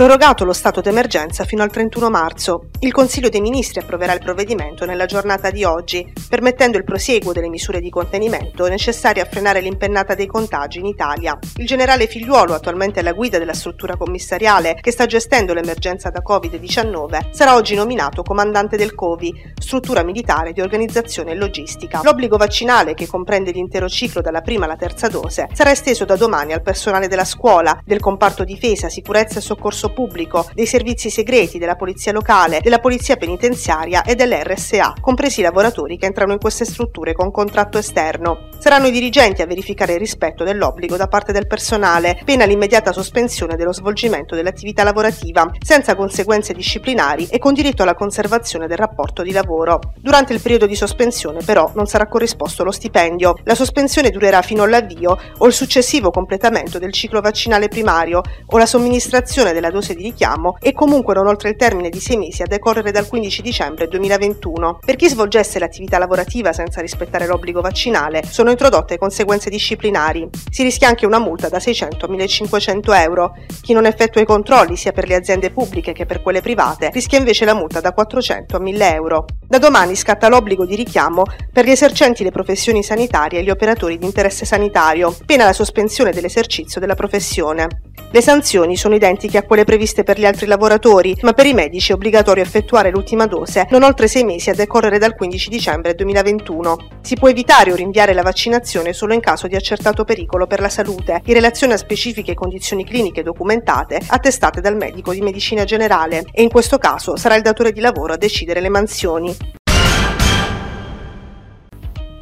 Prorogato lo stato d'emergenza fino al 31 marzo, il Consiglio dei Ministri approverà il provvedimento nella giornata di oggi, permettendo il prosieguo delle misure di contenimento necessarie a frenare l'impennata dei contagi in Italia. Il generale Figliuolo, attualmente alla guida della struttura commissariale che sta gestendo l'emergenza da Covid-19, sarà oggi nominato comandante del COVI, struttura militare di organizzazione e logistica. L'obbligo vaccinale, che comprende l'intero ciclo dalla prima alla terza dose, sarà esteso da domani al personale della scuola, del comparto difesa, sicurezza e soccorso pubblico, dei servizi segreti, della polizia locale, della polizia penitenziaria e dell'RSA, compresi i lavoratori che entrano in queste strutture con contratto esterno. Saranno i dirigenti a verificare il rispetto dell'obbligo da parte del personale, pena l'immediata sospensione dello svolgimento dell'attività lavorativa, senza conseguenze disciplinari e con diritto alla conservazione del rapporto di lavoro. Durante il periodo di sospensione, però, non sarà corrisposto lo stipendio. La sospensione durerà fino all'avvio o il successivo completamento del ciclo vaccinale primario o la somministrazione della dose di richiamo e comunque non oltre il termine di sei mesi a decorrere dal 15 dicembre 2021. Per chi svolgesse l'attività lavorativa senza rispettare l'obbligo vaccinale sono introdotte conseguenze disciplinari. Si rischia anche una multa da 600 a 1500 euro. Chi non effettua i controlli sia per le aziende pubbliche che per quelle private rischia invece la multa da 400 a 1000 euro. Da domani scatta l'obbligo di richiamo per gli esercenti le professioni sanitarie e gli operatori di interesse sanitario, pena la sospensione dell'esercizio della professione. Le sanzioni sono identiche a quelle previste per gli altri lavoratori, ma per i medici è obbligatorio effettuare l'ultima dose non oltre sei mesi a decorrere dal 15 dicembre 2021. Si può evitare o rinviare la vaccinazione solo in caso di accertato pericolo per la salute, in relazione a specifiche condizioni cliniche documentate attestate dal medico di medicina generale, e in questo caso sarà il datore di lavoro a decidere le mansioni.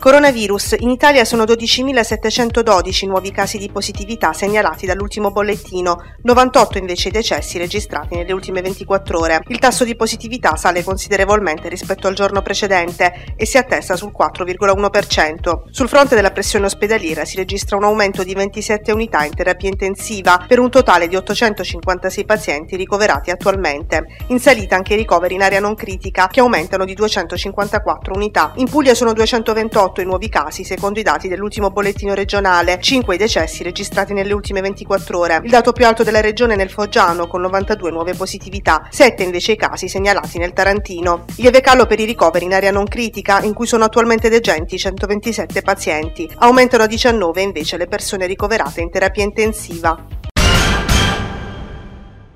Coronavirus. In Italia sono 12.712 nuovi casi di positività segnalati dall'ultimo bollettino, 98 invece i decessi registrati nelle ultime 24 ore. Il tasso di positività sale considerevolmente rispetto al giorno precedente e si attesta sul 4,1%. Sul fronte della pressione ospedaliera si registra un aumento di 27 unità in terapia intensiva per un totale di 856 pazienti ricoverati attualmente. In salita anche i ricoveri in area non critica che aumentano di 254 unità. In Puglia sono 228 18 i nuovi casi secondo i dati dell'ultimo bollettino regionale, 5 i decessi registrati nelle ultime 24 ore. Il dato più alto della regione è nel Foggiano con 92 nuove positività, 7 invece i casi segnalati nel Tarantino. Lieve calo per i ricoveri in area non critica in cui sono attualmente degenti 127 pazienti, aumentano a 19 invece le persone ricoverate in terapia intensiva.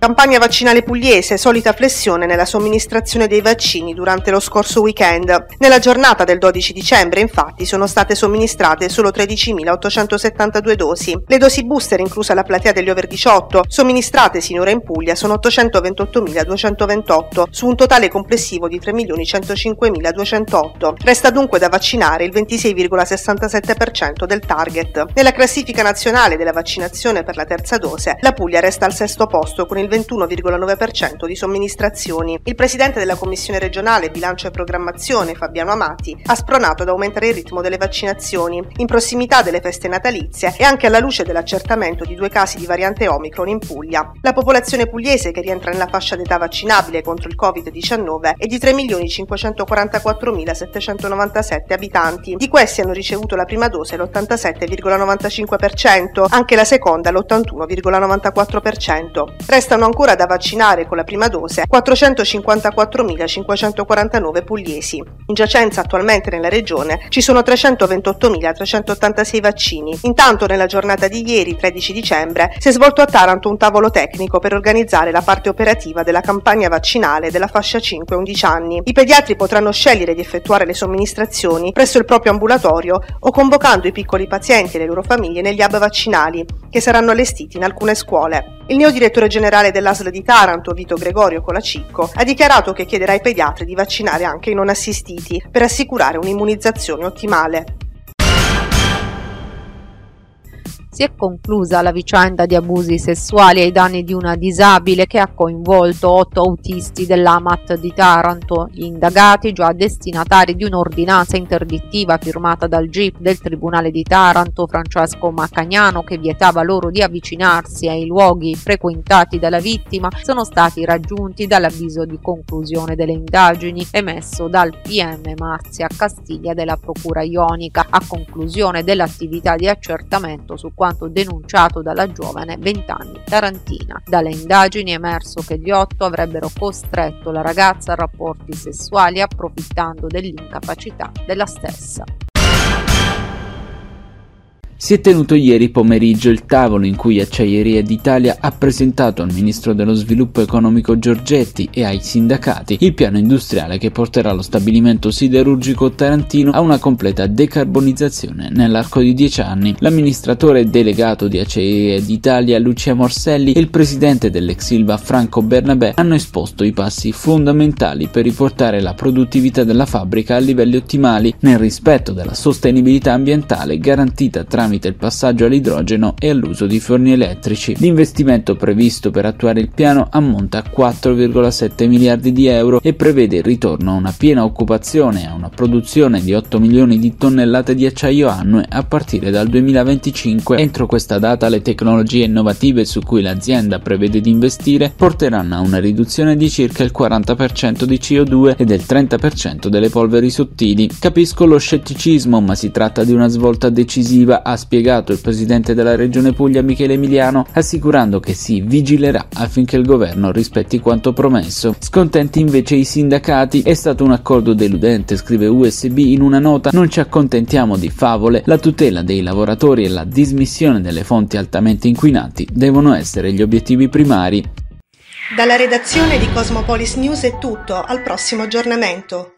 Campagna vaccinale pugliese, solita flessione nella somministrazione dei vaccini durante lo scorso weekend. Nella giornata del 12 dicembre, infatti, sono state somministrate solo 13.872 dosi. Le dosi booster, inclusa la platea degli over 18, somministrate sinora in Puglia sono 828.228, su un totale complessivo di 3.105.208. Resta dunque da vaccinare il 26,67% del target. Nella classifica nazionale della vaccinazione per la terza dose, la Puglia resta al sesto posto con il 21,9% di somministrazioni. Il presidente della Commissione regionale Bilancio e Programmazione, Fabiano Amati, ha spronato ad aumentare il ritmo delle vaccinazioni in prossimità delle feste natalizie e anche alla luce dell'accertamento di due casi di variante Omicron in Puglia. La popolazione pugliese che rientra nella fascia d'età vaccinabile contro il Covid-19 è di 3.544.797 abitanti. Di questi hanno ricevuto la prima dose l'87,95%, anche la seconda l'81,94%. Restano sono ancora da vaccinare con la prima dose 454.549 pugliesi. In giacenza attualmente nella regione ci sono 328.386 vaccini. Intanto nella giornata di ieri, 13 dicembre, si è svolto a Taranto un tavolo tecnico per organizzare la parte operativa della campagna vaccinale della fascia 5-11 anni. I pediatri potranno scegliere di effettuare le somministrazioni presso il proprio ambulatorio o convocando i piccoli pazienti e le loro famiglie negli hub vaccinali, che saranno allestiti in alcune scuole. Il neo direttore generale dell'ASL di Taranto, Vito Gregorio Colacicco, ha dichiarato che chiederà ai pediatri di vaccinare anche i non assistiti per assicurare un'immunizzazione ottimale. Si è conclusa la vicenda di abusi sessuali ai danni di una disabile che ha coinvolto otto autisti dell'AMAT di Taranto. Gli indagati, già destinatari di un'ordinanza interdittiva firmata dal GIP del Tribunale di Taranto, Francesco Maccagnano, che vietava loro di avvicinarsi ai luoghi frequentati dalla vittima, sono stati raggiunti dall'avviso di conclusione delle indagini emesso dal PM Marzia Castiglia della Procura Ionica a conclusione dell'attività di accertamento su quanto denunciato dalla giovane 20 anni tarantina. Dalle indagini è emerso che gli otto avrebbero costretto la ragazza a rapporti sessuali approfittando dell'incapacità della stessa. Si è tenuto ieri pomeriggio il tavolo in cui Acciaieria d'Italia ha presentato al Ministro dello Sviluppo Economico Giorgetti e ai sindacati il piano industriale che porterà lo stabilimento siderurgico tarantino a una completa decarbonizzazione nell'arco di dieci anni. L'amministratore delegato di Acciaieria d'Italia Lucia Morselli e il presidente dell'ex Silva Franco Bernabé hanno esposto i passi fondamentali per riportare la produttività della fabbrica a livelli ottimali nel rispetto della sostenibilità ambientale garantita tramite tramite il passaggio all'idrogeno e all'uso di forni elettrici. L'investimento previsto per attuare il piano ammonta a 4,7 miliardi di euro e prevede il ritorno a una piena occupazione e a una produzione di 8 milioni di tonnellate di acciaio annue a partire dal 2025. Entro questa data le tecnologie innovative su cui l'azienda prevede di investire porteranno a una riduzione di circa il 40% di CO2 e del 30% delle polveri sottili. Capisco lo scetticismo, ma si tratta di una svolta decisiva a spiegato il presidente della regione Puglia Michele Emiliano, assicurando che si vigilerà affinché il governo rispetti quanto promesso. Scontenti invece i sindacati, è stato un accordo deludente, scrive USB in una nota, non ci accontentiamo di favole, la tutela dei lavoratori e la dismissione delle fonti altamente inquinanti devono essere gli obiettivi primari. Dalla redazione di Cosmopolis News è tutto, al prossimo aggiornamento.